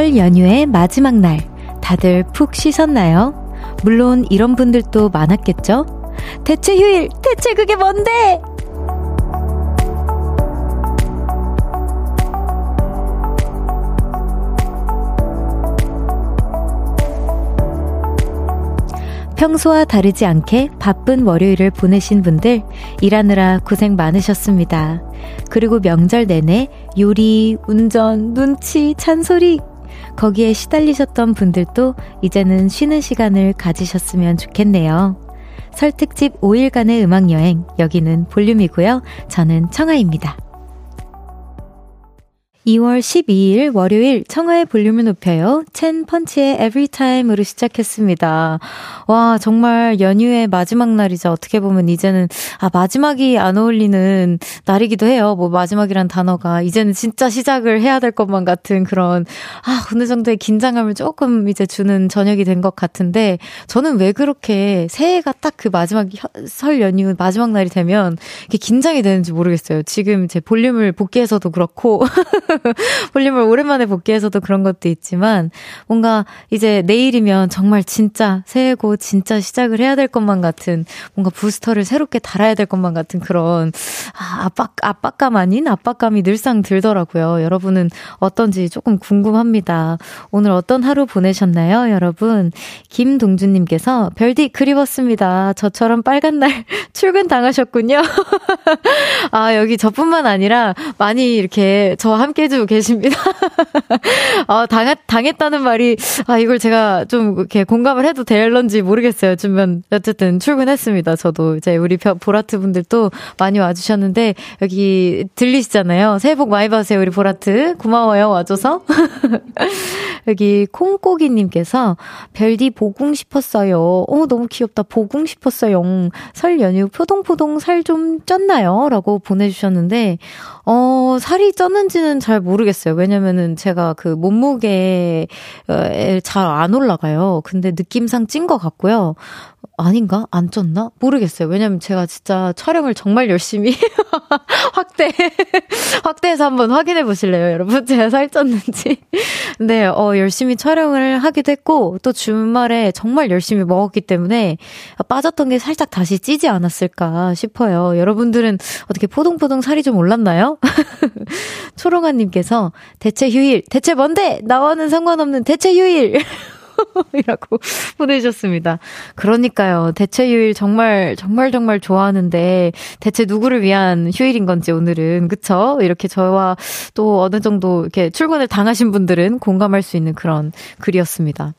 설 연휴의 마지막 날, 다들 푹 쉬셨나요? 물론 이런 분들도 많았겠죠? 대체 휴일, 대체 그게 뭔데? 평소와 다르지 않게 바쁜 월요일을 보내신 분들 일하느라 고생 많으셨습니다. 그리고 명절 내내 요리, 운전, 눈치, 잔소리 거기에 시달리셨던 분들도 이제는 쉬는 시간을 가지셨으면 좋겠네요. 설 특집 5일간의 음악여행 여기는 볼륨이고요. 저는 청아입니다. 2월 12일 월요일 청하의 볼륨을 높여요. 첸 펀치의 Everytime으로 시작했습니다. 와, 정말 연휴의 마지막 날이죠. 어떻게 보면 이제는, 아, 마지막이 안 어울리는 날이기도 해요. 뭐 마지막이란 단어가. 이제는 진짜 시작을 해야 될 것만 같은 그런, 아, 어느 정도의 긴장감을 조금 이제 주는 저녁이 된 것 같은데, 저는 왜 그렇게 새해가 딱 그 마지막 설 연휴 마지막 날이 되면 이렇게 긴장이 되는지 모르겠어요. 지금 제 볼륨을 복귀해서도 그렇고, 볼륨을 오랜만에 복귀해서도 그런 것도 있지만 뭔가 이제 내일이면 정말 진짜 새해고 진짜 시작을 해야 될 것만 같은 뭔가 부스터를 새롭게 달아야 될 것만 같은 그런 아, 압박 압박감 아닌 압박감이 늘상 들더라고요. 여러분은 어떤지 조금 궁금합니다. 오늘 어떤 하루 보내셨나요, 여러분? 김동준님께서 별디 그리웠습니다. 저처럼 빨간 날 출근 당하셨군요. 아 여기 저뿐만 아니라 많이 이렇게 저와 함께 해주고 계십니다. 아, 당했, 당했다는 말이, 아, 이걸 제가 좀 이렇게 공감을 해도 될런지 모르겠어요. 주면, 어쨌든 출근했습니다. 저도 이제 우리 보라트 분들도 많이 와주셨는데, 여기 들리시잖아요. 새해 복 많이 받으세요, 우리 보라트. 고마워요, 와줘서. 여기 콩고기님께서, 별디 보궁 싶었어요. 어, 너무 귀엽다. 보궁 싶었어요. 설 연휴 포동포동 살 좀 쪘나요? 라고 보내주셨는데, 어, 살이 쪘는지는 잘 모르겠어요. 왜냐면은 제가 그 몸무게에 잘 안 올라가요. 근데 느낌상 찐 것 같고요. 아닌가? 안 쪘나? 모르겠어요. 왜냐면 제가 진짜 촬영을 정말 열심히 확대 확대해서 한번 확인해 보실래요, 여러분? 제가 살 쪘는지. 네, 어 열심히 촬영을 하기도 했고 또 주말에 정말 열심히 먹었기 때문에 빠졌던 게 살짝 다시 찌지 않았을까 싶어요. 여러분들은 어떻게 포동포동 살이 좀 올랐나요? 초롱아 님께서 대체 휴일, 대체 뭔데? 나와는 상관없는 대체 휴일. 이라고 보내주셨습니다. 그러니까요. 대체 휴일 정말, 정말, 정말 좋아하는데, 대체 누구를 위한 휴일인 건지 오늘은, 그쵸? 이렇게 저와 또 어느 정도 이렇게 출근을 당하신 분들은 공감할 수 있는 그런 글이었습니다.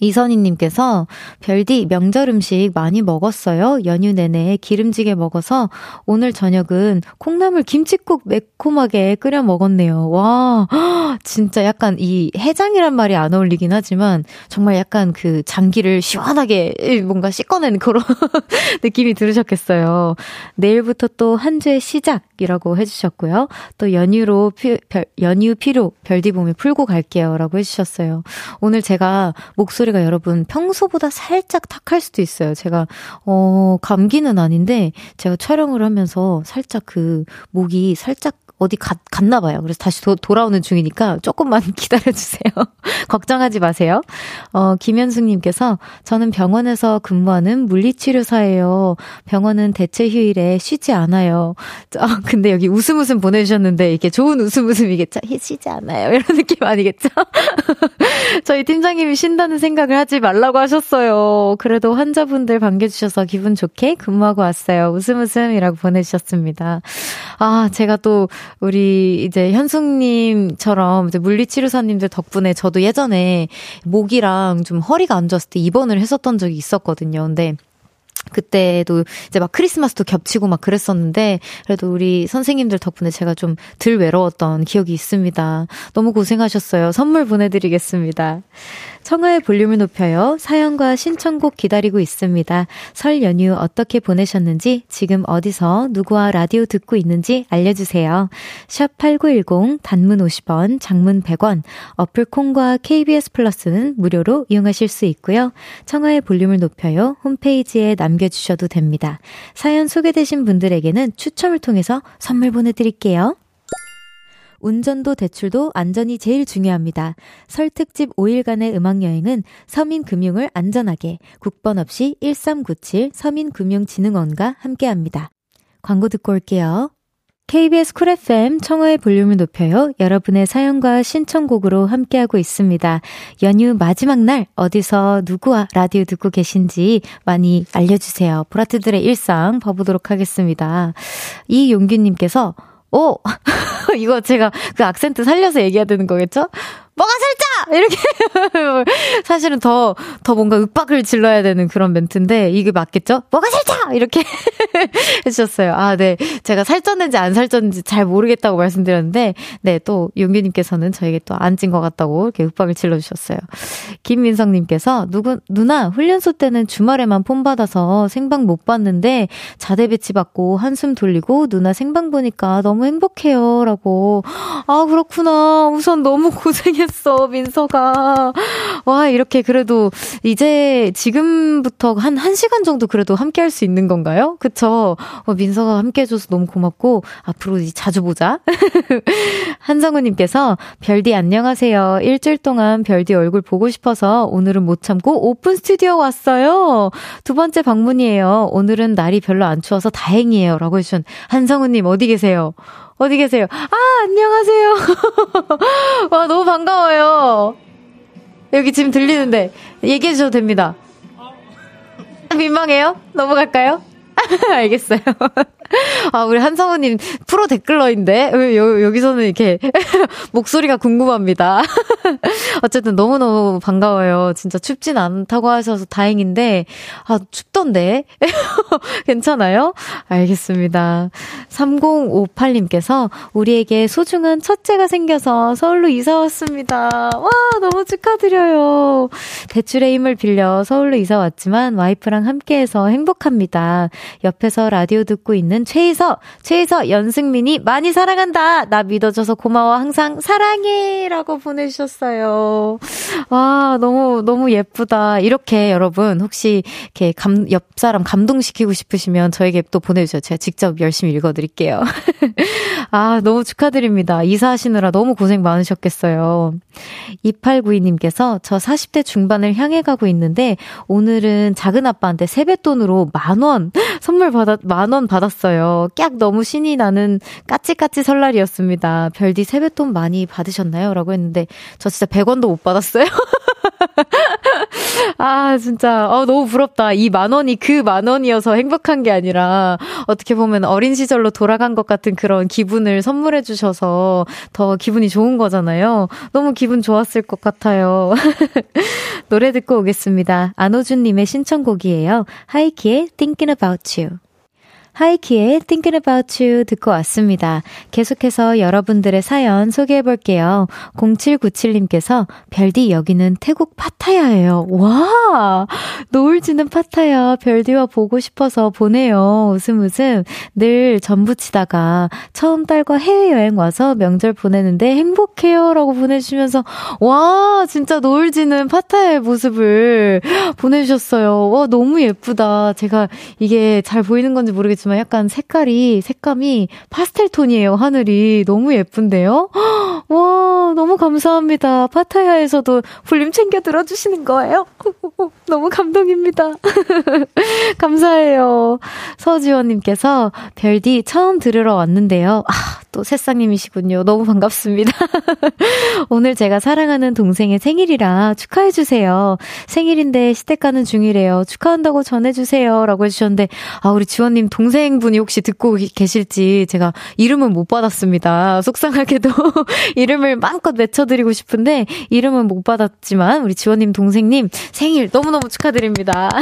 이선희님께서 별디 명절 음식 많이 먹었어요. 연휴 내내 기름지게 먹어서 오늘 저녁은 콩나물 김치국 매콤하게 끓여 먹었네요. 와, 진짜 약간 이 해장이란 말이 안 어울리긴 하지만 정말 약간 그 장기를 시원하게 뭔가 씻어낸 그런 느낌이 들으셨겠어요. 내일부터 또 한 주의 시작이라고 해주셨고요. 또 연휴로 피, 별, 연휴 피로 별디 봄에 풀고 갈게요라고 해주셨어요. 오늘 제가 목소리 목소리가 여러분 평소보다 살짝 탁할 수도 있어요. 제가, 어, 감기는 아닌데, 제가 촬영을 하면서 살짝 그 목이 살짝 어디 갔, 갔나 봐요. 그래서 다시 도, 돌아오는 중이니까 조금만 기다려주세요. 걱정하지 마세요. 어, 김현숙님께서 저는 병원에서 근무하는 물리치료사예요. 병원은 대체 휴일에 쉬지 않아요. 아, 근데 여기 웃음 웃음 보내주셨는데 이게 좋은 웃음 웃음이겠죠? 쉬지 않아요. 이런 느낌 아니겠죠? 저희 팀장님이 쉰다는 생각을 하지 말라고 하셨어요. 그래도 환자분들 반겨주셔서 기분 좋게 근무하고 왔어요. 웃음 웃음이라고 보내주셨습니다. 아, 제가 또 우리 이제 현숙님처럼 이제 물리치료사님들 덕분에 저도 예전에 목이랑 좀 허리가 안 좋았을 때 입원을 했었던 적이 있었거든요. 근데 그때도 이제 막 크리스마스도 겹치고 막 그랬었는데 그래도 우리 선생님들 덕분에 제가 좀 덜 외로웠던 기억이 있습니다. 너무 고생하셨어요. 선물 보내드리겠습니다. 청하의 볼륨을 높여요. 사연과 신청곡 기다리고 있습니다. 설 연휴 어떻게 보내셨는지, 지금 어디서 누구와 라디오 듣고 있는지 알려주세요. 샵 8910, 단문 50원, 장문 100원, 어플 콩과 KBS 플러스는 무료로 이용하실 수 있고요. 청하의 볼륨을 높여요. 홈페이지에 남 겨주셔도 됩니다. 사연 소개되신 분들에게는 추첨을 통해서 선물 보내드릴게요. 운전도 대출도 안전이 제일 중요합니다. 설 특집 5일간의 음악여행은 서민금융을 안전하게 국번 없이 1397 서민금융진흥원과 함께합니다. 광고 듣고 올게요. KBS 쿨 FM 청하의 볼륨을 높여요. 여러분의 사연과 신청곡으로 함께하고 있습니다. 연휴 마지막 날 어디서 누구와 라디오 듣고 계신지 많이 알려주세요. 보라트들의 일상 봐보도록 하겠습니다. 이용규님께서 오! 이거 제가 그 악센트 살려서 얘기해야 되는 거겠죠? 뭐가 살짝! 이렇게. 사실은 더, 더 뭔가 윽박을 질러야 되는 그런 멘트인데, 이게 맞겠죠? 뭐가 살짝! 이렇게 해주셨어요. 아, 네. 제가 살쪘는지 안 살쪘는지 잘 모르겠다고 말씀드렸는데, 네, 또, 용규님께서는 저에게 또 안 찐 것 같다고 이렇게 윽박을 질러주셨어요. 김민성님께서, 누구, 누나, 훈련소 때는 주말에만 폰 받아서 생방 못 봤는데, 자대 배치 받고 한숨 돌리고, 누나 생방 보니까 너무 행복해요. 라고. 아, 그렇구나. 우선 너무 고생했 했어, 민서가. 와, 이렇게 그래도 이제 지금부터 한 1시간 정도 그래도 함께 할 수 있는 건가요? 그쵸? 어, 민서가 함께 해줘서 너무 고맙고, 앞으로 자주 보자. 한성우님께서, 별디 안녕하세요. 일주일 동안 별디 얼굴 보고 싶어서 오늘은 못 참고 오픈 스튜디오 왔어요. 두 번째 방문이에요. 오늘은 날이 별로 안 추워서 다행이에요. 라고 해주신 한성우님 어디 계세요? 어디 계세요? 아, 안녕하세요. 와, 너무 반가워요. 여기 지금 들리는데, 얘기해 주셔도 됩니다. 민망해요? 넘어갈까요? 알겠어요. 아, 우리 한성우님 프로 댓글러인데? 왜 여, 여기서는 이렇게 목소리가 궁금합니다. 어쨌든 너무너무 반가워요. 진짜 춥진 않다고 하셔서 다행인데, 아, 춥던데? 괜찮아요? 알겠습니다. 3058님께서 우리에게 소중한 첫째가 생겨서 서울로 이사 왔습니다. 와, 너무 축하드려요. 대출의 힘을 빌려 서울로 이사 왔지만 와이프랑 함께해서 행복합니다. 옆에서 라디오 듣고 있는 최희서, 최희서 연승민이 많이 사랑한다. 나 믿어줘서 고마워. 항상 사랑해. 라고 보내주셨어요. 와, 너무, 너무 예쁘다. 이렇게 여러분, 혹시 이렇게 감, 옆 사람 감동시키고 싶으시면 저에게 또 보내주세요. 제가 직접 열심히 읽어드릴게요. 아, 너무 축하드립니다. 이사하시느라 너무 고생 많으셨겠어요. 2892님께서 저 40대 중반을 향해 가고 있는데 오늘은 작은 아빠한테 세뱃돈으로 만 원 선물 받았, 만 원 받았어요. 깍 너무 신이 나는 까치까치 설날이었습니다. 별디 세뱃돈 많이 받으셨나요? 라고 했는데 저 진짜 100원도 못 받았어요. 아, 진짜, 어, 너무 부럽다. 이 만 원이 그 만 원이어서 행복한 게 아니라, 어떻게 보면 어린 시절로 돌아간 것 같은 그런 기분을 선물해 주셔서 더 기분이 좋은 거잖아요. 너무 기분 좋았을 것 같아요. 노래 듣고 오겠습니다. 안호준님의 신청곡이에요. 하이키의 Thinking About You. 하이키의 Thinking About You 듣고 왔습니다. 계속해서 여러분들의 사연 소개해 볼게요. 0797님께서 별디 여기는 태국 파타야예요. 와! 노을 지는 파타야 별디와 보고 싶어서 보내요. 웃음 웃음. 늘 전부치다가 처음 딸과 해외여행 와서 명절 보내는데 행복해요. 라고 보내주시면서 와! 진짜 노을 지는 파타야의 모습을 보내주셨어요. 와, 너무 예쁘다. 제가 이게 잘 보이는 건지 모르겠지만 모르지만 약간 색깔이, 색감이 파스텔 톤이에요, 하늘이. 너무 예쁜데요? 와, 너무 감사합니다. 파타야에서도 볼륨 챙겨 들어주시는 거예요? 너무 감동입니다. 감사해요. 서지원님께서 별디 처음 들으러 왔는데요. 아, 또 새싹님이시군요. 너무 반갑습니다. 오늘 제가 사랑하는 동생의 생일이라 축하해주세요. 생일인데 시댁 가는 중이래요. 축하한다고 전해주세요. 라고 해주셨는데, 아, 우리 지원님 동생분이 혹시 듣고 계실지 제가 이름은 못 받았습니다. 속상하게도 이름을 마음껏 외쳐드리고 싶은데, 이름은 못 받았지만, 우리 지원님 동생님 생일 너무너무 축하드립니다.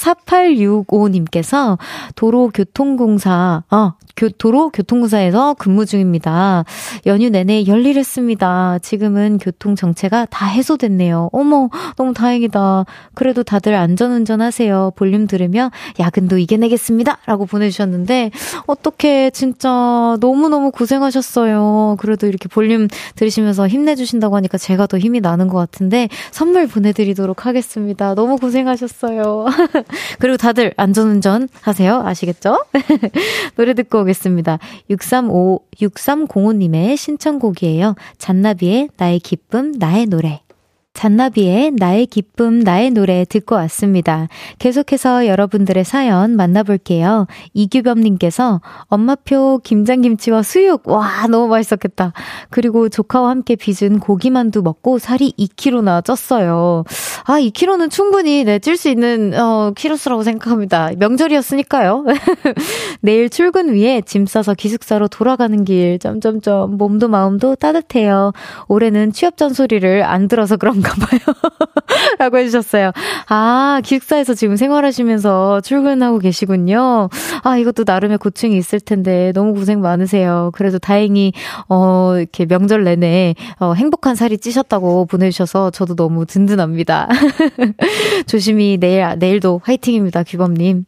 4865님께서 도로교통공사, 어, 교, 도로 교통공사에서 근무 중입니다. 연휴 내내 열일했습니다. 지금은 교통 정체가 다 해소됐네요. 어머, 너무 다행이다. 그래도 다들 안전운전 하세요. 볼륨 들으며 야근도 이겨내겠습니다. 라고 보내주셨는데, 어떻게 진짜 너무너무 고생하셨어요. 그래도 이렇게 볼륨 들으시면서 힘내주신다고 하니까 제가 더 힘이 나는 것 같은데, 선물 보내드리도록 하겠습니다. 너무 고생하셨어요. 그리고 다들 안전운전 하세요. 아시겠죠? 노래 듣고 오겠습니다. 635, 6305님의 신청곡이에요. 잔나비의 나의 기쁨, 나의 노래. 잔나비의 나의 기쁨, 나의 노래 듣고 왔습니다. 계속해서 여러분들의 사연 만나볼게요. 이규범님께서 엄마표 김장김치와 수육, 와, 너무 맛있었겠다. 그리고 조카와 함께 빚은 고기만두 먹고 살이 2kg나 쪘어요. 아, 2kg는 충분히 네, 찔 수 있는, 어, 키로수라고 생각합니다. 명절이었으니까요. 내일 출근 위에 짐 싸서 기숙사로 돌아가는 길, 점점점, 몸도 마음도 따뜻해요. 올해는 취업 전소리를 안 들어서 그런 그런가 봐요. 라고 해주셨어요. 아, 기숙사에서 지금 생활하시면서 출근하고 계시군요. 아, 이것도 나름의 고충이 있을 텐데 너무 고생 많으세요. 그래도 다행히, 어, 이렇게 명절 내내, 어, 행복한 살이 찌셨다고 보내주셔서 저도 너무 든든합니다. 조심히 내일, 내일도 화이팅입니다, 규범님.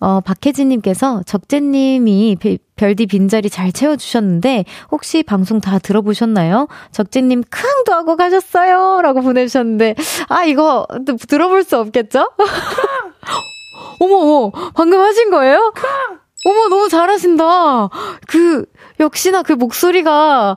어, 박혜진님께서 적재님이 별디 빈자리 잘 채워주셨는데, 혹시 방송 다 들어보셨나요? 적재님 크앙도 하고 가셨어요! 라고 보내주셨는데, 아, 이거 들어볼 수 없겠죠? 어머, 어머, 방금 하신 거예요? 어머, 너무 잘하신다. 그, 역시나 그 목소리가,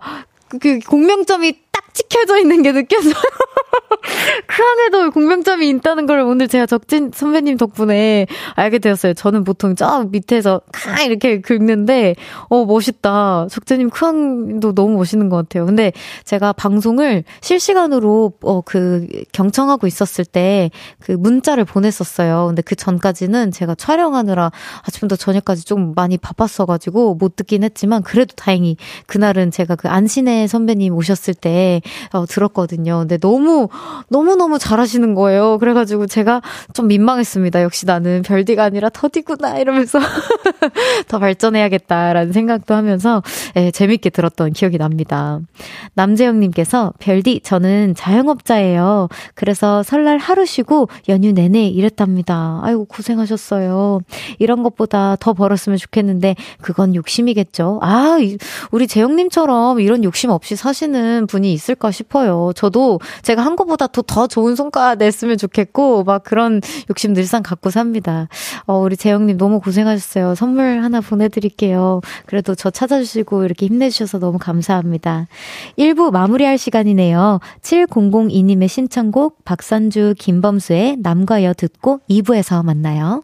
그 공명점이 딱 찍혀져 있는 게 느껴져요. 크항에도 공명점이 있다는 걸 오늘 제가 적진 선배님 덕분에 알게 되었어요. 저는 보통 저 밑에서 카 이렇게 긁는데 어 멋있다. 적재님 크항도 너무 멋있는 것 같아요. 근데 제가 방송을 실시간으로 어 그 경청하고 있었을 때 그 문자를 보냈었어요. 근데 그 전까지는 제가 촬영하느라 아침부터 저녁까지 좀 많이 바빴어가지고 못 듣긴 했지만 그래도 다행히 그날은 제가 그 안신혜 선배님 오셨을 때 어, 들었거든요. 근데 너무 너무너무 잘하시는 거예요. 그래가지고 제가 좀 민망했습니다. 역시 나는 별디가 아니라 터디구나 이러면서 더 발전해야겠다라는 생각도 하면서 예, 재밌게 들었던 기억이 납니다. 남재영님께서 별디 저는 자영업자예요. 그래서 설날 하루 쉬고 연휴 내내 일했답니다. 아이고 고생하셨어요. 이런 것보다 더 벌었으면 좋겠는데 그건 욕심이겠죠. 아 우리 재영님처럼 이런 욕심 없이 사시는 분이 있을 까 싶어요. 저도 제가 한 것보다 더, 더 좋은 성과 냈으면 좋겠고, 막 그런 욕심 늘상 갖고 삽니다. 어, 우리 재영님 너무 고생하셨어요. 선물 하나 보내드릴게요. 그래도 저 찾아주시고 이렇게 힘내주셔서 너무 감사합니다. 1부 마무리할 시간이네요. 7002님의 신청곡 박선주 김범수의 남과 여 듣고 2부에서 만나요.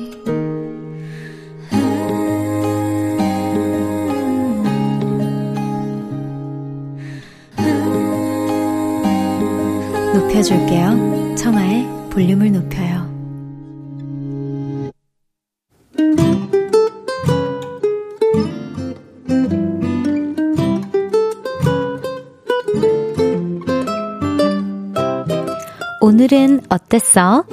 높여줄게요. 청하의 볼륨을 높여요. 오늘은 어땠어?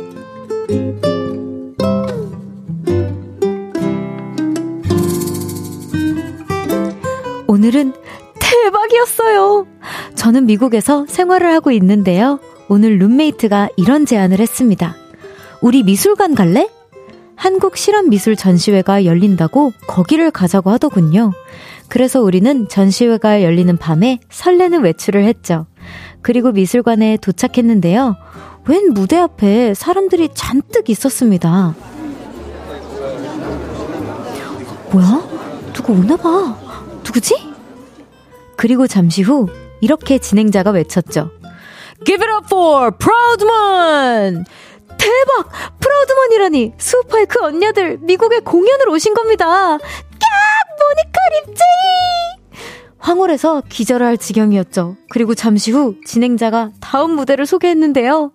오늘은 대박이었어요. 저는 미국에서 생활을 하고 있는데요. 오늘 룸메이트가 이런 제안을 했습니다. 우리 미술관 갈래? 한국 실험 미술 전시회가 열린다고 거기를 가자고 하더군요. 그래서 우리는 전시회가 열리는 밤에 설레는 외출을 했죠. 그리고 미술관에 도착했는데요. 웬 무대 앞에 사람들이 잔뜩 있었습니다. 뭐야? 누구 오나 봐. 누구지? 그리고 잠시 후 이렇게 진행자가 외쳤죠. Give it up for 프라우드먼! 대박! 프라우드먼이라니! 수우파의 그 언니들 미국에 공연을 오신 겁니다! 깍! 모니카 립제이! 황홀해서 기절할 지경이었죠. 그리고 잠시 후 진행자가 다음 무대를 소개했는데요.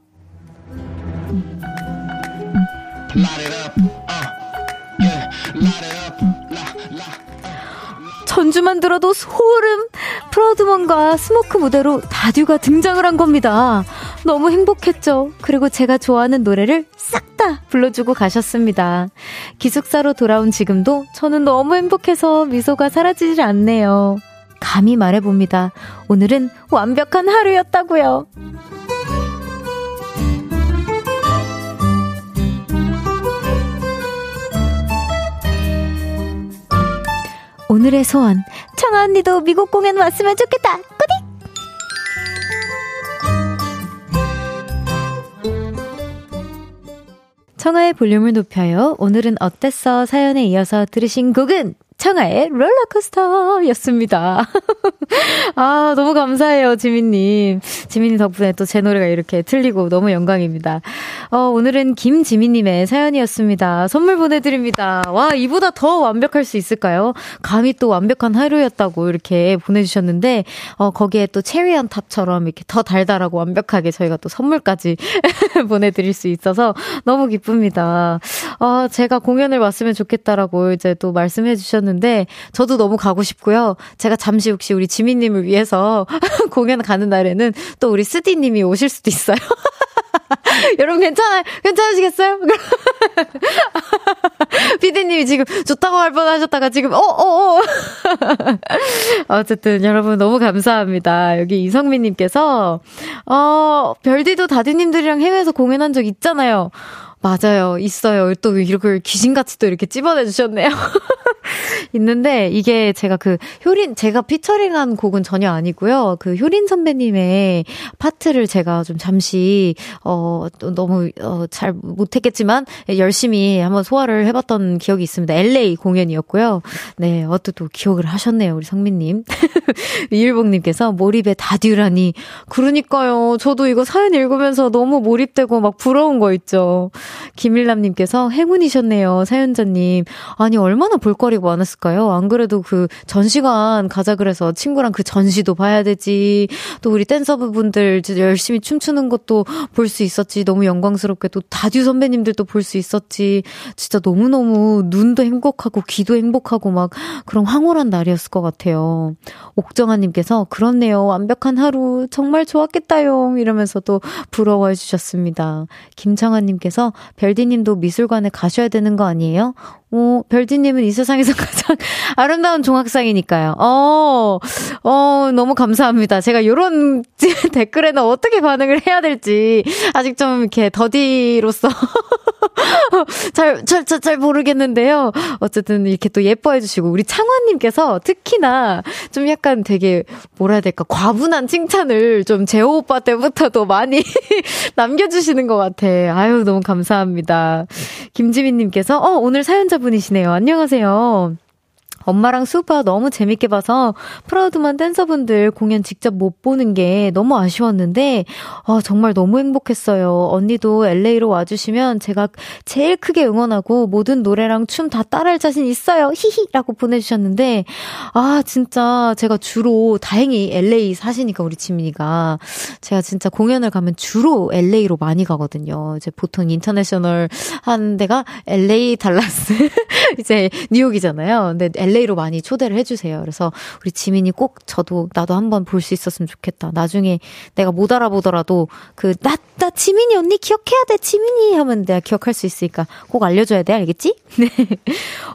전주만 들어도 소름! 프라우드먼과 Smoke 무대로 다듀가 등장을 한 겁니다. 너무 행복했죠. 그리고 제가 좋아하는 노래를 싹 다 불러주고 가셨습니다. 기숙사로 돌아온 지금도 저는 너무 행복해서 미소가 사라지질 않네요. 감히 말해봅니다. 오늘은 완벽한 하루였다고요. 오늘의 소원. 청아 언니도 미국 공연 왔으면 좋겠다. 꾸디! 청아의 볼륨을 높여요. 오늘은 어땠어? 사연에 이어서 들으신 곡은 청하의 롤러코스터 였습니다. 아, 너무 감사해요, 지민님. 지민님 덕분에 또 제 노래가 이렇게 틀리고 너무 영광입니다. 어, 오늘은 김지민님의 사연이었습니다. 선물 보내드립니다. 와, 이보다 더 완벽할 수 있을까요? 감히 또 완벽한 하루였다고 이렇게 보내주셨는데, 어, 거기에 또 체리한 탑처럼 이렇게 더 달달하고 완벽하게 저희가 또 선물까지 보내드릴 수 있어서 너무 기쁩니다. 어, 제가 공연을 왔으면 좋겠다라고 이제 또 말씀해 주셨는데, 저도 너무 가고 싶고요. 제가 잠시 혹시 우리 지민님을 위해서 공연 가는 날에는 또 우리 쓰디님이 오실 수도 있어요. 여러분 괜찮아요? 괜찮으시겠어요? 피디님이 지금 좋다고 할 뻔하셨다가 지금 어어어. 어, 어. 어쨌든 여러분 너무 감사합니다. 여기 이성민님께서 어 별디도 다디님들이랑 해외에서 공연한 적 있잖아요. 맞아요. 있어요. 또 이렇게 귀신같이 또 이렇게 찝어내 주셨네요. 있는데 이게 제가 그 효린 제가 피처링한 곡은 전혀 아니고요. 그 효린 선배님의 파트를 제가 좀 잠시 어 너무 어 잘 못했겠지만 열심히 한번 소화를 해봤던 기억이 있습니다. LA 공연이었고요. 네, 어또 또 기억을 하셨네요, 우리 성민님. 이일복님께서 몰입에 다듀라니. 그러니까요. 저도 이거 사연 읽으면서 너무 몰입되고 막 부러운 거 있죠. 김일남님께서 행운이셨네요, 사연자님. 아니, 얼마나 볼거리 가 많았을까요? 안 그래도 그 전시관 가자 그래서 친구랑 그 전시도 봐야 되지. 또 우리 댄서분들 열심히 춤추는 것도 볼 수 있었지. 너무 영광스럽게 또 다듀 선배님들도 볼 수 있었지. 진짜 너무너무 눈도 행복하고 귀도 행복하고 막 그런 황홀한 날이었을 것 같아요. 옥정아님께서 그렇네요. 완벽한 하루 정말 좋았겠다요. 이러면서 또 부러워해 주셨습니다. 김창아님께서 별디님도 미술관에 가셔야 되는 거 아니에요? 어, 별디님은 이 세상에서 가장 아름다운 종합상이니까요. 어, 어, 너무 감사합니다. 제가 요런 댓글에는 어떻게 반응을 해야 될지 아직 좀 이렇게 더디로서 잘, 잘, 잘, 잘 모르겠는데요. 어쨌든 이렇게 또 예뻐해 주시고, 우리 창원님께서 특히나 좀 약간 되게, 뭐라 해야 될까, 과분한 칭찬을 좀 재호 오빠 때부터도 많이 남겨주시는 것 같아. 아유, 너무 감사합니다. 김지민님께서, 어, 오늘 사연자 분이시네요. 안녕하세요. 엄마랑 수바 너무 재밌게 봐서 프라우드만 댄서분들 공연 직접 못 보는 게 너무 아쉬웠는데 아, 정말 너무 행복했어요. 언니도 LA로 와주시면 제가 제일 크게 응원하고 모든 노래랑 춤 다 따라할 자신 있어요. 히히라고 보내주셨는데 아 진짜 제가 주로 다행히 LA 사시니까 우리 지민이가 제가 진짜 공연을 가면 주로 LA로 많이 가거든요. 이제 보통 international 한 데가 LA 달라스 이제 뉴욕이잖아요. 근데 LA 로 많이 초대를 해주세요. 그래서 우리 지민이 꼭 저도 나도 한번 볼 수 있었으면 좋겠다. 나중에 내가 못 알아보더라도 그 나 나 지민이 언니 기억해야 돼 지민이 하면 내가 기억할 수 있으니까 꼭 알려줘야 돼 알겠지? 네.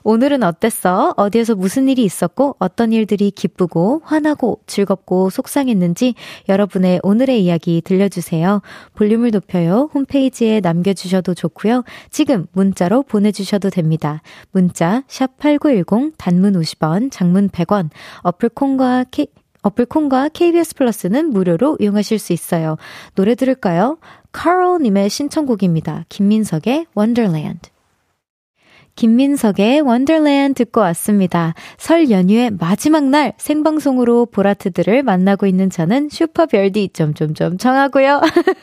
오늘은 어땠어? 어디에서 무슨 일이 있었고 어떤 일들이 기쁘고 화나고 즐겁고 속상했는지 여러분의 오늘의 이야기 들려주세요. 볼륨을 높여요. 홈페이지에 남겨주셔도 좋고요. 지금 문자로 보내주셔도 됩니다. 문자 샵 #8910 단 단문 50원, 장문 100원, 어플 콩과 K, 어플 콩과 KBS 플러스는 무료로 이용하실 수 있어요. 노래 들을까요? 카롤님의 신청곡입니다. 김민석의 Wonderland. 김민석의 원더랜드 듣고 왔습니다. 설 연휴의 마지막 날 생방송으로 보라트들을 만나고 있는 저는 슈퍼별디 점점점 청하고요.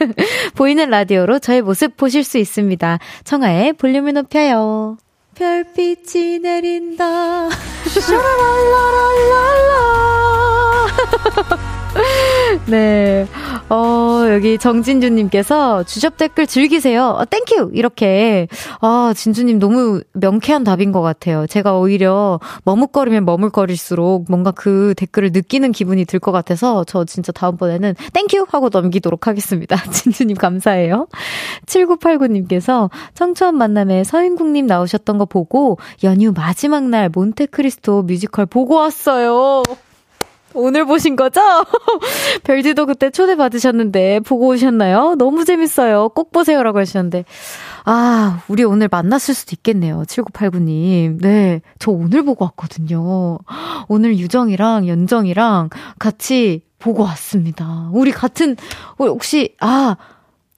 보이는 라디오로 저의 모습 보실 수 있습니다. 청하의 볼륨을 높여요. 별빛이 내린다. 샤라랄라랄랄라. 네. 어, 여기 정진주님께서 주접 댓글 즐기세요. 어, Thank you! 이렇게. 아, 진주님 너무 명쾌한 답인 것 같아요. 제가 오히려 머뭇거리면 머뭇거릴수록 뭔가 그 댓글을 느끼는 기분이 들 것 같아서 저 진짜 다음번에는 thank you! 하고 넘기도록 하겠습니다. 진주님 감사해요. 7989님께서 청초한 만남에 서인국님 나오셨던 거 보고 연휴 마지막 날 몬테크리스토 뮤지컬 보고 왔어요. 오늘 보신 거죠? 별디도 그때 초대받으셨는데, 보고 오셨나요? 너무 재밌어요. 꼭 보세요라고 하셨는데. 아, 우리 오늘 만났을 수도 있겠네요. 7989님. 네. 저 오늘 보고 왔거든요. 오늘 유정이랑 연정이랑 같이 보고 왔습니다. 우리 같은, 혹시, 아,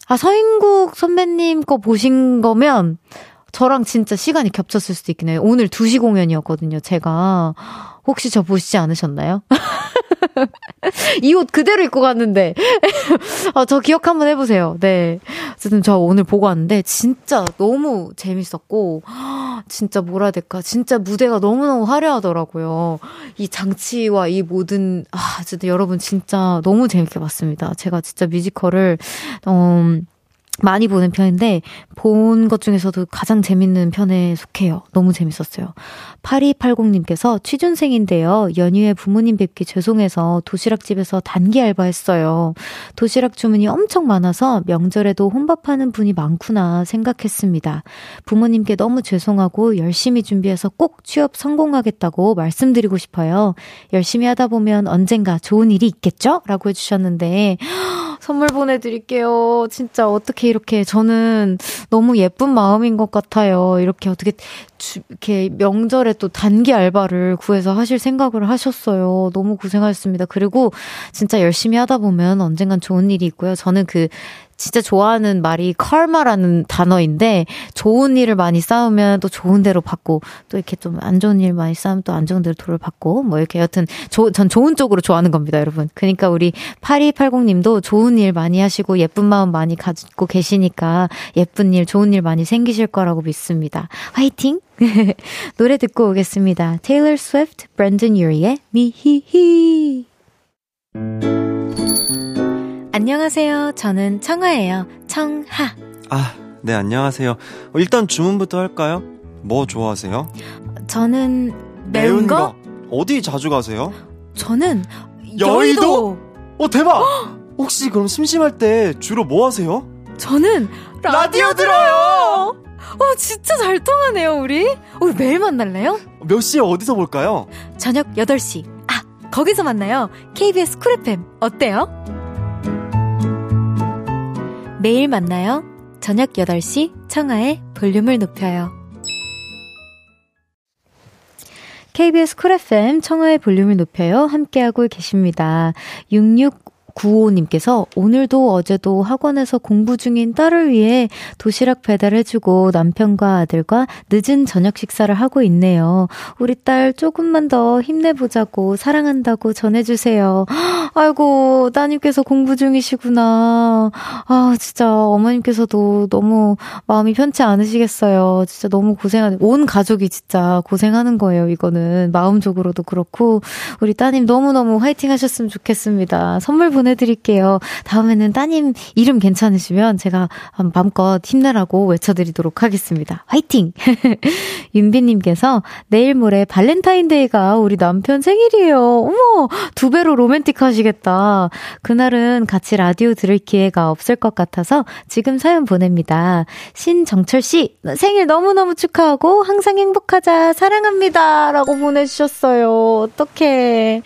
아, 서인국 선배님 거 보신 거면, 저랑 진짜 시간이 겹쳤을 수도 있겠네요. 오늘 2시 공연이었거든요, 제가. 혹시 저 보시지 않으셨나요? 이 옷 그대로 입고 갔는데. 아, 저 기억 한번 해보세요. 네. 어쨌든 저 오늘 보고 왔는데, 진짜 너무 재밌었고, 진짜 뭐라 해야 될까. 진짜 무대가 너무너무 화려하더라고요. 이 장치와 이 모든, 아, 어쨌든 여러분 진짜 너무 재밌게 봤습니다. 제가 진짜 뮤지컬을, 음, 많이 보는 편인데 본 것 중에서도 가장 재밌는 편에 속해요. 너무 재밌었어요. 8280님께서 취준생인데요. 연휴에 부모님 뵙기 죄송해서 도시락집에서 단기 알바했어요. 도시락 주문이 엄청 많아서 명절에도 혼밥하는 분이 많구나 생각했습니다. 부모님께 너무 죄송하고 열심히 준비해서 꼭 취업 성공하겠다고 말씀드리고 싶어요. 열심히 하다 보면 언젠가 좋은 일이 있겠죠? 라고 해주셨는데 선물 보내드릴게요. 진짜 어떻게 이렇게 저는 너무 예쁜 마음인 것 같아요. 이렇게 어떻게 주, 이렇게 명절에 또 단기 알바를 구해서 하실 생각을 하셨어요. 너무 고생하셨습니다. 그리고 진짜 열심히 하다 보면 언젠간 좋은 일이 있고요. 저는 그 진짜 좋아하는 말이 컬마라는 단어인데 좋은 일을 많이 쌓으면 또 좋은 대로 받고 또 이렇게 좀 안 좋은 일 많이 쌓으면 또 안 좋은 대로 돌을 받고 뭐 이렇게 여튼 조, 전 좋은 쪽으로 좋아하는 겁니다, 여러분. 그러니까 우리 8280님도 좋은 일 많이 하시고 예쁜 마음 많이 가지고 계시니까 예쁜 일, 좋은 일 많이 생기실 거라고 믿습니다. 화이팅! 노래 듣고 오겠습니다. Taylor Swift, Brandon Urie의 미히히. 안녕하세요. 저는 청아예요. 청하. 아, 네, 안녕하세요. 일단 주문부터 할까요? 뭐 좋아하세요? 저는 매운, 매운 거? 거? 어디 자주 가세요? 저는 여의도. 여의도? 어, 대박! 혹시 그럼 심심할 때 주로 뭐 하세요? 저는 라디오, 라디오 들어요! 어, 진짜 잘 통하네요, 우리. 우리 매일 만날래요? 몇 시에 어디서 볼까요? 저녁 8시. 아, 거기서 만나요. KBS Cool FM. 어때요? 매일 만나요. 저녁 8시 청하의 볼륨을 높여요. KBS Cool FM 청하의 볼륨을 높여요. 함께하고 계십니다. 66 구호님께서 오늘도 어제도 학원에서 공부 중인 딸을 위해 도시락 배달해주고 남편과 아들과 늦은 저녁 식사를 하고 있네요. 우리 딸 조금만 더 힘내보자고 사랑한다고 전해주세요. 아이고, 따님께서 공부 중이시구나. 아, 진짜 어머님께서도 너무 마음이 편치 않으시겠어요. 진짜 너무 고생하는, 온 가족이 진짜 고생하는 거예요, 이거는. 마음적으로도 그렇고. 우리 따님 너무너무 화이팅 하셨으면 좋겠습니다. 선물 보내 보내드릴게요. 다음에는 따님 이름 괜찮으시면 제가 마음껏 힘내라고 외쳐드리도록 하겠습니다. 화이팅! 윤비님께서 내일 모레 발렌타인데이가 우리 남편 생일이에요. 어머! 두 배로 로맨틱 하시겠다. 그날은 같이 라디오 들을 기회가 없을 것 같아서 지금 사연 보냅니다. 신정철씨, 생일 너무너무 축하하고 항상 행복하자. 사랑합니다. 라고 보내주셨어요. 어떡해.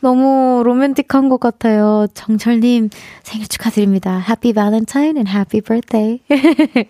너무 로맨틱한 것 같아요. 정철님 생일 축하드립니다. Happy Valentine and Happy Birthday.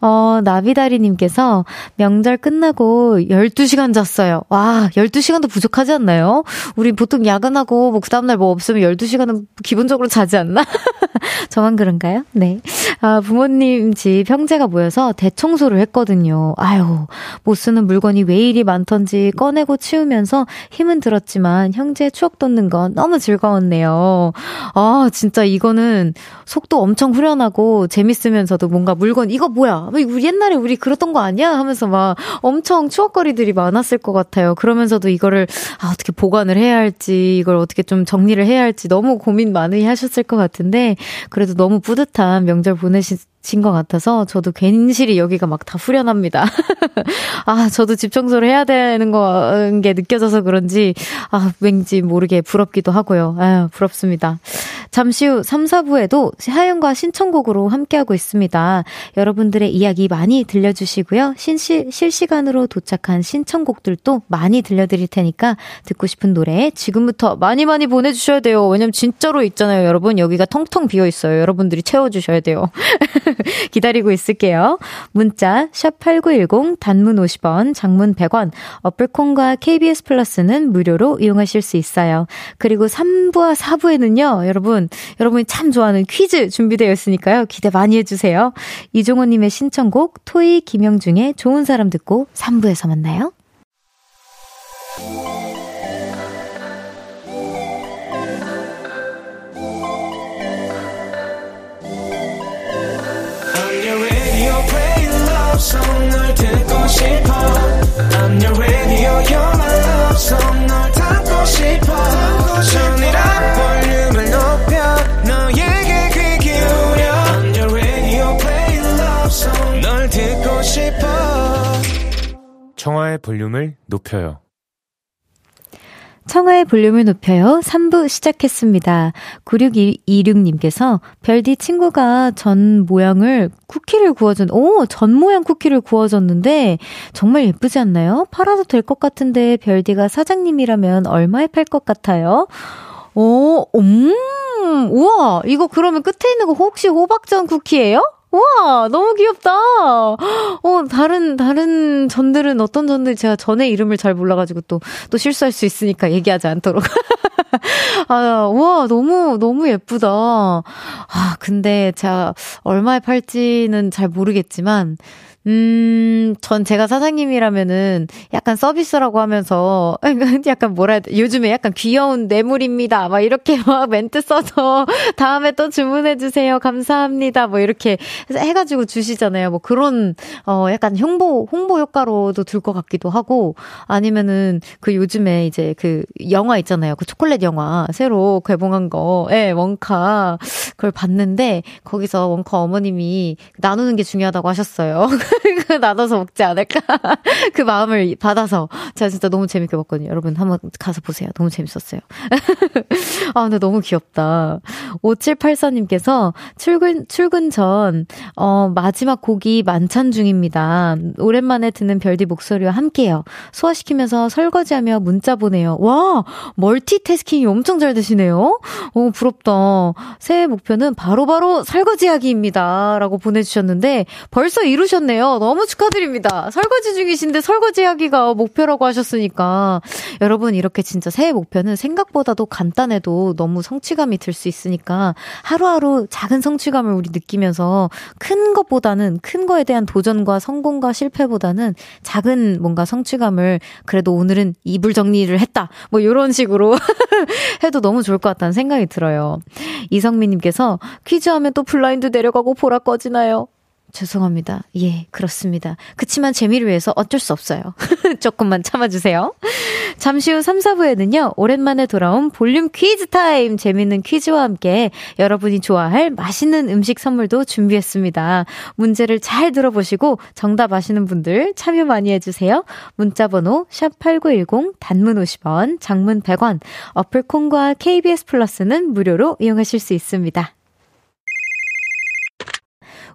어, 나비다리님께서 명절 끝나고 12시간 잤어요. 와, 12시간도 부족하지 않나요? 우리 보통 야근하고 뭐 그 다음날 뭐 없으면 12시간은 기본적으로 자지 않나? 저만 그런가요? 네. 아, 부모님 집 형제가 모여서 대청소를 했거든요. 아유, 못 쓰는 물건이 왜 이리 많던지 꺼내고 치우면서 힘은 들었지만 형제의 추억 돋는 건 너무 즐거웠네요. 아, 진짜 이거는 속도 엄청 후련하고 재밌으면서도 뭔가 물건, 이거 뭐야? 우리 옛날에 우리 그랬던 거 아니야? 하면서 막 엄청 추억거리들이 많았을 것 같아요. 그러면서도 이거를, 아, 어떻게 보관을 해야 할지, 이걸 어떻게 좀 정리를 해야 할지 너무 고민 많이 하셨을 것 같은데, 그래도 너무 뿌듯한 명절 보내시, 것 같아서 저도 괜시리 여기가 막 다 후련합니다. 아, 저도 집 청소를 해야 되는 거 게 느껴져서 그런지 아, 왠지 모르게 부럽기도 하고요. 아유, 부럽습니다. 잠시 후 3, 4부에도 사연과 신청곡으로 함께하고 있습니다. 여러분들의 이야기 많이 들려주시고요. 신시, 실시간으로 도착한 신청곡들도 많이 들려드릴 테니까 듣고 싶은 노래 지금부터 많이 많이 보내주셔야 돼요. 왜냐면 진짜로 있잖아요, 여러분. 여기가 텅텅 비어 있어요. 여러분들이 채워주셔야 돼요. 기다리고 있을게요. 문자, 샵8910, 단문 50원, 장문 100원, 어플콘과 KBS 플러스는 무료로 이용하실 수 있어요. 그리고 3부와 4부에는요, 여러분, 여러분이 참 좋아하는 퀴즈 준비되어 있으니까요. 기대 많이 해 주세요. 이종호 님의 신청곡, 토이 김영중의 좋은 사람 듣고 3부에서 만나요. 청하의 볼륨을 높여요 청하의 볼륨을 높여요. 3부 시작했습니다. 9626님께서 별디 친구가 전 모양을 쿠키를 구워준, 오, 전 모양 쿠키를 구워줬는데 정말 예쁘지 않나요? 팔아도 될 것 같은데 별디가 사장님이라면 얼마에 팔 것 같아요? 오, 음, 우와, 이거 그러면 끝에 있는 거 혹시 호박전 쿠키예요? 우와, 너무 귀엽다. 어, 다른, 다른 전들은 어떤 전들 제가 전의 이름을 잘 몰라가지고 또, 또 실수할 수 있으니까 얘기하지 않도록. 아, 우와, 너무, 너무 예쁘다. 아, 근데 제가 얼마에 팔지는 잘 모르겠지만, 음, 전 제가 사장님이라면은 약간 서비스라고 하면서 약간 뭐라 해야 돼. 요즘에 약간 귀여운 뇌물입니다. 막 이렇게 막 멘트 써서 다음에 또 주문해주세요. 감사합니다. 뭐 이렇게 해가지고 주시잖아요. 뭐 그런, 어, 약간 홍보, 홍보 효과로도 들 것 같기도 하고 아니면은 그 요즘에 이제 그 영화 있잖아요. 그 초콜릿 영화 새로 개봉한 거. 예, 네, 원카. 그걸 봤는데 거기서 원카 어머님이 나누는 게 중요하다고 하셨어요. 그 나눠서 먹지 않을까? 그 마음을 받아서 제가 진짜 너무 재밌게 봤거든요. 여러분 한번 가서 보세요. 너무 재밌었어요. 아, 근데 너무 귀엽다. 5784님께서 출근, 출근 전, 어, 마지막 곡이 만찬 중입니다. 오랜만에 듣는 별디 목소리와 함께요. 소화시키면서 설거지하며 문자 보내요. 와, 멀티태스킹이 엄청 잘 되시네요. 오, 부럽다. 새해 목표는 바로바로 바로 설거지하기입니다. 라고 보내주셨는데 벌써 이루셨네요. 거네요. 너무 축하드립니다. 설거지 중이신데 설거지 하기가 목표라고 하셨으니까 여러분 이렇게 진짜 새해 목표는 생각보다도 간단해도 너무 성취감이 들 수 있으니까 하루하루 작은 성취감을 우리 느끼면서 큰 것보다는 큰 거에 대한 도전과 성공과 실패보다는 작은 뭔가 성취감을 그래도 오늘은 이불 정리를 했다. 뭐 이런 식으로 해도 너무 좋을 것 같다는 생각이 들어요. 이성민님께서 퀴즈 하면 또 블라인드 내려가고 보라 꺼지나요? 죄송합니다. 예, 그렇습니다. 그치만 재미를 위해서 어쩔 수 없어요. 조금만 참아주세요. 잠시 후 3, 4부에는요, 오랜만에 돌아온 볼륨 퀴즈 타임! 재밌는 퀴즈와 함께 여러분이 좋아할 맛있는 음식 선물도 준비했습니다. 문제를 잘 들어보시고 정답 아시는 분들 참여 많이 해주세요. 문자번호 샵8910, 단문 50원, 장문 100원, 어플 콩과 KBS 플러스는 무료로 이용하실 수 있습니다.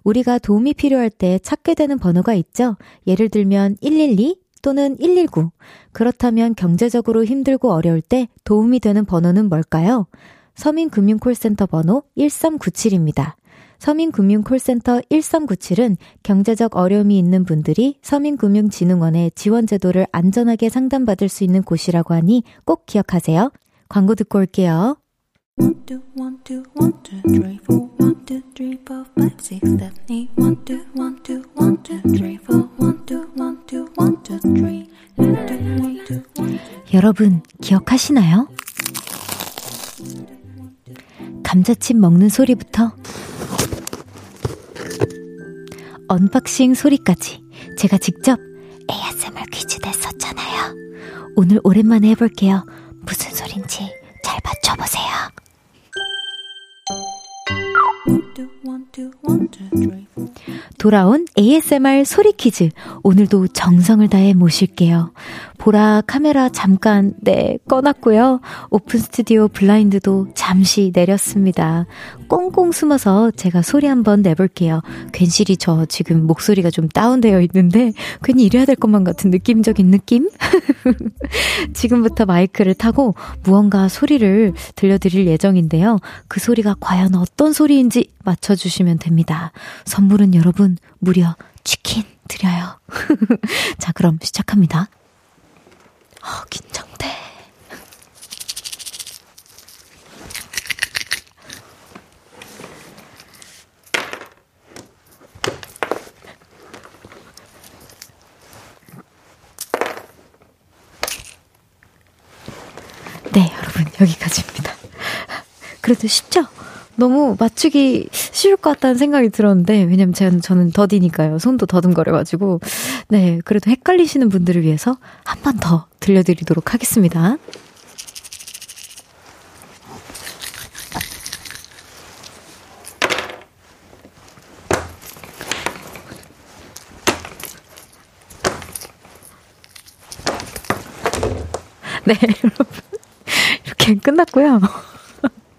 우리가 도움이 필요할 때 찾게 되는 번호가 있죠. 예를 들면 112 또는 119. 그렇다면 경제적으로 힘들고 어려울 때 도움이 되는 번호는 뭘까요? 서민금융콜센터 번호 1397입니다. 서민금융콜센터 1397은 경제적 어려움이 있는 분들이 서민금융진흥원의 지원제도를 안전하게 상담받을 수 있는 곳이라고 하니 꼭 기억하세요. 광고 듣고 올게요. 여러분 기억하시나요? 감자칩 먹는 소리부터 unboxing 소리까지 제가 직접 ASMR 퀴즈 냈었잖아요. 오늘 오랜만에 해볼게요. 무슨 소린지 잘 맞춰보세요. 돌아온 ASMR 소리 퀴즈. 오늘도 정성을 다해 모실게요. 보라 카메라 잠깐, 네, 꺼놨고요. 오픈 스튜디오 블라인드도 잠시 내렸습니다. 꽁꽁 숨어서 제가 소리 한번 내볼게요. 괜시리 저 지금 목소리가 좀 다운되어 있는데, 괜히 이래야 될 것만 같은 느낌적인 느낌? 지금부터 마이크를 타고 무언가 소리를 들려드릴 예정인데요. 그 소리가 과연 어떤 소리인지 맞춰주시면 됩니다. 선물은 여러분, 무려 치킨 드려요. 자, 그럼 시작합니다. 어, 긴장돼. 네, 여러분, 여기까지입니다. 그래도 쉽죠? 너무 맞추기 쉬울 것 같다는 생각이 들었는데, 왜냐면 제가, 저는 더디니까요. 손도 더듬거려가지고. 네, 그래도 헷갈리시는 분들을 위해서 한 번 더 들려드리도록 하겠습니다. 네, 여러분. 이렇게 끝났고요.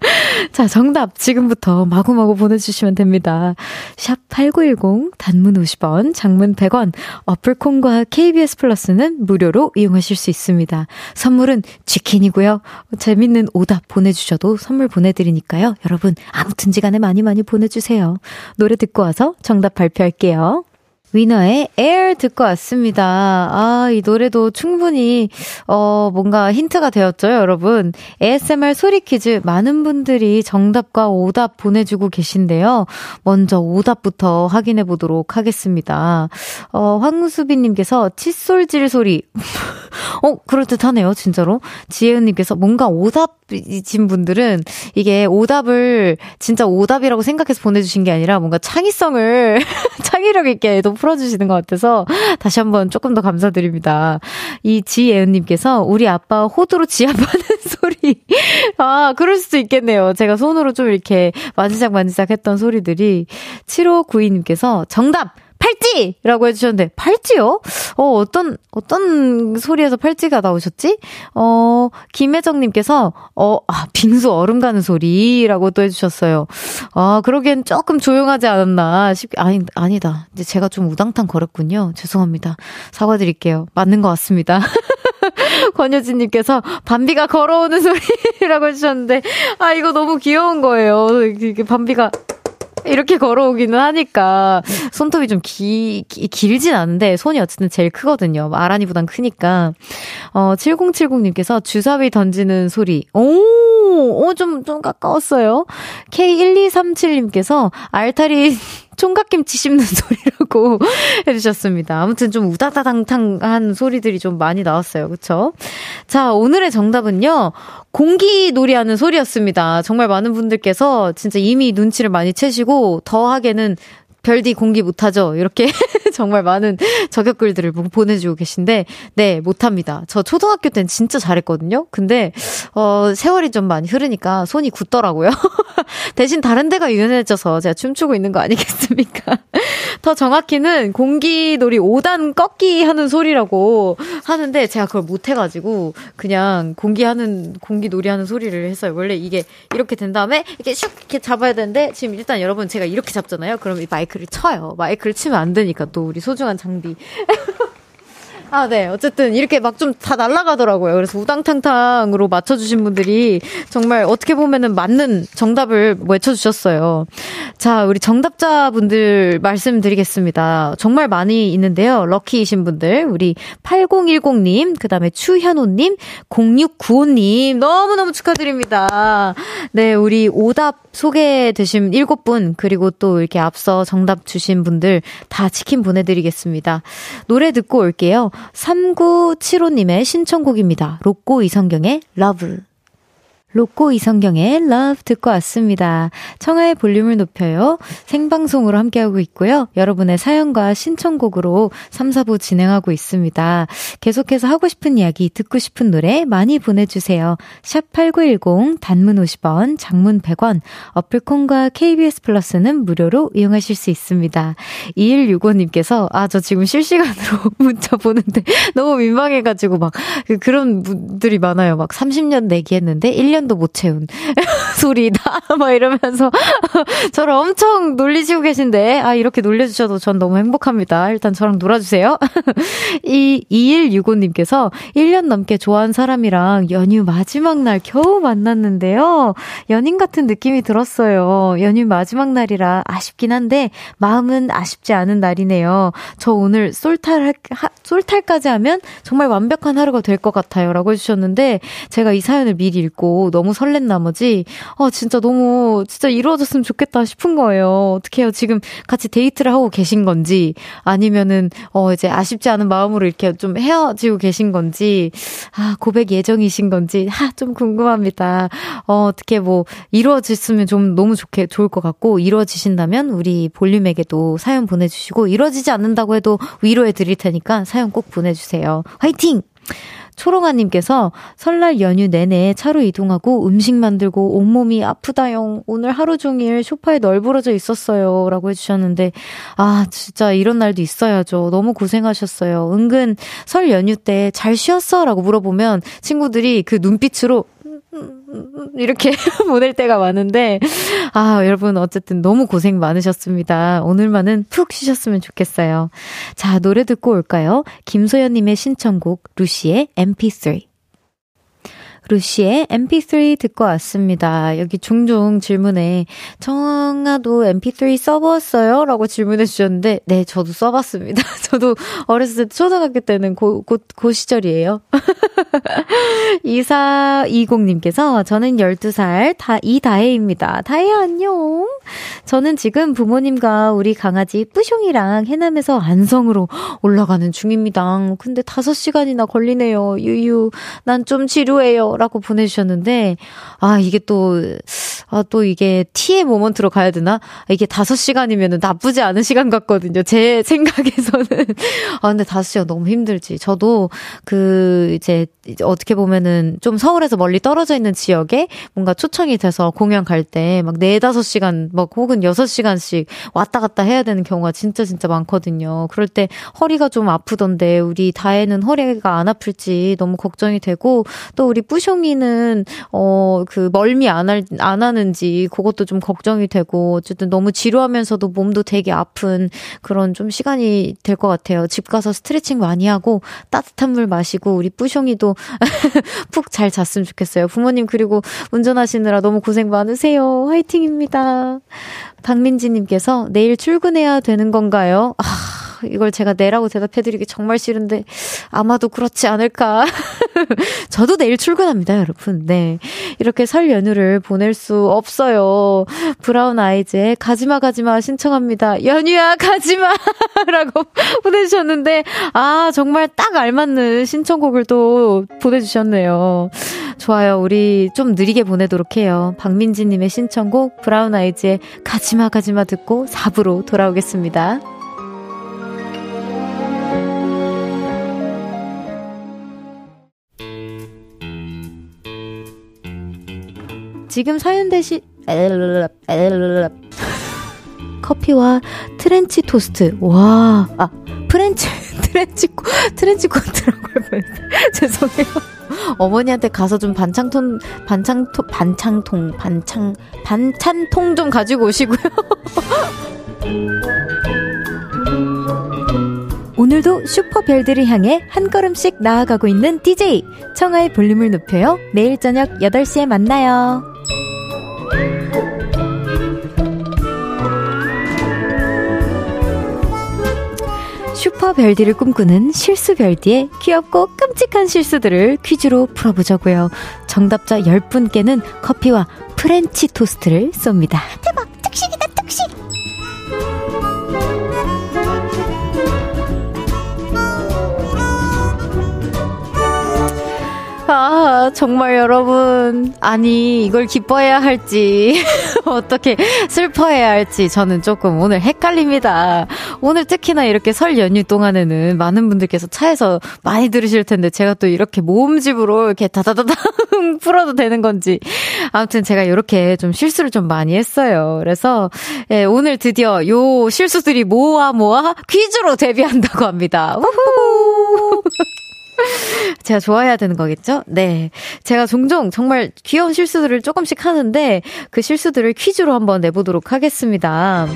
자, 정답 지금부터 마구마구 보내주시면 됩니다. 샵 8910, 단문 50원, 장문 100원, 어플콘과 KBS 플러스는 무료로 이용하실 수 있습니다. 선물은 치킨이고요. 재밌는 오답 보내주셔도 선물 보내드리니까요. 여러분, 아무튼 지 간에 많이 많이 보내주세요. 노래 듣고 와서 정답 발표할게요. 위너의 Air 듣고 왔습니다. 아, 이 노래도 충분히, 어, 뭔가 힌트가 되었죠, 여러분. ASMR 소리 퀴즈 많은 분들이 정답과 오답 보내주고 계신데요. 먼저 오답부터 확인해 보도록 하겠습니다. 어, 황수빈님께서 칫솔질 소리. 어, 그럴듯하네요, 진짜로. 지혜은님께서 뭔가 오답이신 분들은 이게 오답을 진짜 오답이라고 생각해서 보내주신 게 아니라 뭔가 창의성을, 창의력 있게 또 풀어주시는 것 같아서 다시 한번 조금 더 감사드립니다. 이 지예은님께서 우리 아빠 호두로 지압하는 소리. 아, 그럴 수도 있겠네요. 제가 손으로 좀 이렇게 만지작 만지작 했던 소리들이. 7592님께서 정답! 팔찌 라고 해주셨는데, 팔찌요? 어, 어떤, 어떤 소리에서 팔찌가 나오셨지? 어, 김혜정님께서, 어, 아, 빙수 얼음 가는 소리라고 또 해주셨어요. 아, 그러기엔 조금 조용하지 않았나 싶, 아니, 아니다. 이제 제가 좀 우당탕 거렸군요. 죄송합니다. 사과드릴게요. 맞는 것 같습니다. 권효진님께서 밤비가 걸어오는 소리라고 해주셨는데, 아, 이거 너무 귀여운 거예요. 이게 밤비가 이렇게 걸어오기는 하니까 손톱이 좀 기, 기, 길진 않은데 손이 어쨌든 제일 크거든요. 아란이보단 크니까. 어, 7070님께서 주사위 던지는 소리. 오, 오, 좀, 좀 가까웠어요. K1237님께서 알타리 총각김치 씹는 소리라고 해주셨습니다. 아무튼 좀 우다다당탕한 소리들이 좀 많이 나왔어요. 그쵸? 자, 오늘의 정답은요. 공기 놀이하는 소리였습니다. 정말 많은 분들께서 진짜 이미 눈치를 많이 채시고 더하게는 별디 공기 못하죠? 이렇게 정말 많은 저격글들을 보내주고 계신데, 네, 못합니다. 저 초등학교 땐 진짜 잘했거든요? 근데, 어, 세월이 좀 많이 흐르니까 손이 굳더라고요. 대신 다른 데가 유연해져서 제가 춤추고 있는 거 아니겠습니까? 더 정확히는 공기놀이 5단 꺾기 하는 소리라고 하는데, 제가 그걸 못해가지고, 그냥 공기하는, 공기놀이 하는 소리를 했어요. 원래 이게 이렇게 된 다음에, 이렇게 슉! 이렇게 잡아야 되는데, 지금 일단 여러분 제가 이렇게 잡잖아요? 그럼 이 마이크를 쳐요. 마이크를 치면 안 되니까 또 우리 소중한 장비. 아, 네. 어쨌든 이렇게 막 좀 다 날아가더라고요. 그래서 우당탕탕으로 맞춰주신 분들이 정말 어떻게 보면은 맞는 정답을 외쳐주셨어요. 자, 우리 정답자분들 말씀드리겠습니다. 정말 많이 있는데요. 럭키이신 분들. 우리 8010님, 그 다음에 추현호님, 0695님. 너무너무 축하드립니다. 네, 우리 오답 소개되신 7분, 그리고 또 이렇게 앞서 정답 주신 분들 다 치킨 보내드리겠습니다. 노래 듣고 올게요. 3975님의 신청곡입니다. 로꼬 이성경의 Love. 로꼬 이성경의 Love 듣고 왔습니다. 청하의 볼륨을 높여요. 생방송으로 함께하고 있고요. 여러분의 사연과 신청곡으로 3, 4부 진행하고 있습니다. 계속해서 하고 싶은 이야기, 듣고 싶은 노래 많이 보내주세요. 샵 8910, 단문 50원, 장문 100원, 어플콘과 KBS 플러스는 무료로 이용하실 수 있습니다. 2165님께서, 아, 저 지금 실시간으로 문자 보는데 너무 민망해가지고 막, 그, 그런 분들이 많아요. 막 30년 내기 했는데 1년 1년도 못 채운 소리다. 막 이러면서 저를 엄청 놀리시고 계신데, 아, 이렇게 놀려주셔도 전 너무 행복합니다. 일단 저랑 놀아주세요. 이 2165님께서 1년 넘게 좋아한 사람이랑 연휴 마지막 날 겨우 만났는데요. 연인 같은 느낌이 들었어요. 연휴 마지막 날이라 아쉽긴 한데, 마음은 아쉽지 않은 날이네요. 저 오늘 솔탈, 하, 솔탈까지 하면 정말 완벽한 하루가 될 것 같아요. 라고 해주셨는데, 제가 이 사연을 미리 읽고 너무 설렌 나머지, 어, 진짜 너무, 진짜 이루어졌으면 좋겠다 싶은 거예요. 어떻게 해요? 지금 같이 데이트를 하고 계신 건지, 아니면은, 어, 이제 아쉽지 않은 마음으로 이렇게 좀 헤어지고 계신 건지, 아, 고백 예정이신 건지, 하, 좀 궁금합니다. 어, 어떻게 뭐, 이루어졌으면 좀 너무 좋게, 좋을 것 같고, 이루어지신다면 우리 볼륨에게도 사연 보내주시고, 이루어지지 않는다고 해도 위로해 드릴 테니까 사연 꼭 보내주세요. 화이팅! 초롱아님께서 설날 연휴 내내 차로 이동하고 음식 만들고 온몸이 아프다용. 오늘 하루 종일 소파에 널브러져 있었어요. 라고 해주셨는데, 아, 진짜 이런 날도 있어야죠. 너무 고생하셨어요. 은근 설 연휴 때 잘 쉬었어? 라고 물어보면 친구들이 그 눈빛으로 이렇게 보낼 때가 많은데, 아, 여러분, 어쨌든 너무 고생 많으셨습니다. 오늘만은 푹 쉬셨으면 좋겠어요. 자, 노래 듣고 올까요? 김소연님의 신청곡, 루시의 MP3. 루시의 mp3 듣고 왔습니다. 여기 종종 질문에 청아도 mp3 써봤어요? 라고 질문해 주셨는데 네, 저도 써봤습니다. 저도 어렸을 때 초등학교 때는 고, 고, 고 시절이에요. 2420님께서 저는 12살 다, 이다혜입니다. 다혜야 안녕. 저는 지금 부모님과 우리 강아지 뿌숑이랑 해남에서 안성으로 올라가는 중입니다. 근데 5시간이나 걸리네요. 유유. 난 좀 지루해요. 라고 보내주셨는데, 아, 이게 또, 아, 또 이게 T의 모먼트로 가야 되나? 이게 5시간이면 나쁘지 않은 시간 같거든요. 제 생각에서는. 아, 근데 5시간 너무 힘들지. 저도 그, 이제, 어떻게 보면은 좀 서울에서 멀리 떨어져 있는 지역에 뭔가 초청이 돼서 공연 갈 때 막 4, 5시간, 막 혹은 6시간씩 왔다 갔다 해야 되는 경우가 진짜 진짜 많거든요. 그럴 때 허리가 좀 아프던데 우리 다혜는 허리가 안 아플지 너무 걱정이 되고 또 우리 뿌 숑이는 어 그 멀미 안, 할, 안 하는지 그것도 좀 걱정이 되고 어쨌든 너무 지루하면서도 몸도 되게 아픈 그런 좀 시간이 될 것 같아요. 집 가서 스트레칭 많이 하고 따뜻한 물 마시고 우리 뿌숑이도 푹 잘 잤으면 좋겠어요. 부모님 그리고 운전하시느라 너무 고생 많으세요. 화이팅입니다. 박민지님께서 내일 출근해야 되는 건가요? 아, 이걸 제가 내라고 대답해드리기 정말 싫은데 아마도 그렇지 않을까. 저도 내일 출근합니다, 여러분. 네. 이렇게 설 연휴를 보낼 수 없어요. 브라운 아이즈의 가지마 가지마 신청합니다. 연휴야 가지마! 라고 보내주셨는데, 아, 정말 딱 알맞는 신청곡을 또 보내주셨네요. 좋아요. 우리 좀 느리게 보내도록 해요. 박민지님의 신청곡 브라운 아이즈의 가지마 가지마 듣고 4부로 돌아오겠습니다. 지금 사연 대신 커피와 트렌치 토스트. 와, 아, 프렌치, 트렌치, 트렌치 코트라고 할 죄송해요. 어머니한테 가서 좀 반창통, 반창통, 반창통, 반창, 반찬통 좀 가지고 오시고요. 오늘도 슈퍼별들을 향해 한 걸음씩 나아가고 있는 DJ 청하의 볼륨을 높여요. 매일 저녁 8시에 만나요. 슈퍼별디를 꿈꾸는 실수별디의 귀엽고 끔찍한 실수들을 퀴즈로 풀어보자고요. 정답자 10분께는 커피와 프렌치 토스트를 쏩니다. 대박! 특식이다, 특식! 아, 아, 정말 여러분. 아니, 이걸 기뻐해야 할지, 어떻게 슬퍼해야 할지 저는 조금 오늘 헷갈립니다. 오늘 특히나 이렇게 설 연휴 동안에는 많은 분들께서 차에서 많이 들으실 텐데 제가 또 이렇게 모음집으로 이렇게 다다다다 풀어도 되는 건지. 아무튼 제가 이렇게 좀 실수를 좀 많이 했어요. 그래서, 예, 오늘 드디어 요 실수들이 모아 모아 퀴즈로 데뷔한다고 합니다. 우후! 제가 좋아해야 되는 거겠죠? 네. 제가 종종 정말 귀여운 실수들을 조금씩 하는데 그 실수들을 퀴즈로 한번 내보도록 하겠습니다.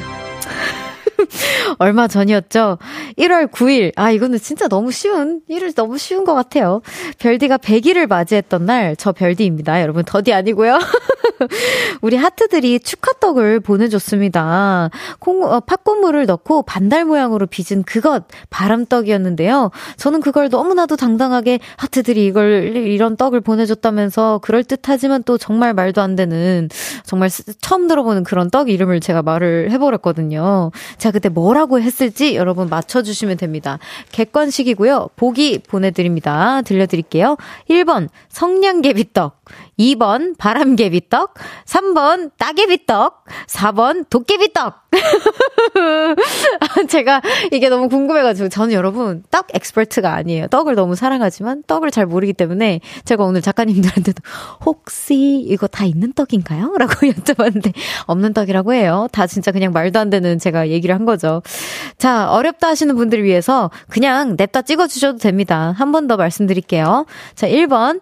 얼마 전이었죠? 1월 9일. 아, 이거는 진짜 너무 쉬운, 1일 너무 쉬운 것 같아요. 별디가 100일을 맞이했던 날, 저 별디입니다. 여러분, 더디 아니고요. 우리 하트들이 축하떡을 보내줬습니다. 콩, 어, 팥고물을 넣고 반달 모양으로 빚은 그것, 바람떡이었는데요. 저는 그걸 너무나도 당당하게 하트들이 이걸, 이런 떡을 보내줬다면서 그럴듯하지만 또 정말 말도 안 되는, 정말 처음 들어보는 그런 떡 이름을 제가 말을 해버렸거든요. 자, 그때 뭐라고 했을지 여러분 맞춰주시면 됩니다. 객관식이고요. 보기 보내드립니다. 들려드릴게요. 1번, 성냥개비떡. 2번 바람개비떡, 3번 따개비떡, 4번 도깨비떡. 제가 이게 너무 궁금해가지고 저는 여러분 떡 엑스퍼트가 아니에요. 떡을 너무 사랑하지만 떡을 잘 모르기 때문에 제가 오늘 작가님들한테도 혹시 이거 다 있는 떡인가요? 라고 여쭤봤는데 없는 떡이라고 해요. 다 진짜 그냥 말도 안 되는 제가 얘기를 한 거죠. 자, 어렵다 하시는 분들을 위해서 그냥 냅다 찍어주셔도 됩니다. 한 번 더 말씀드릴게요. 자, 1번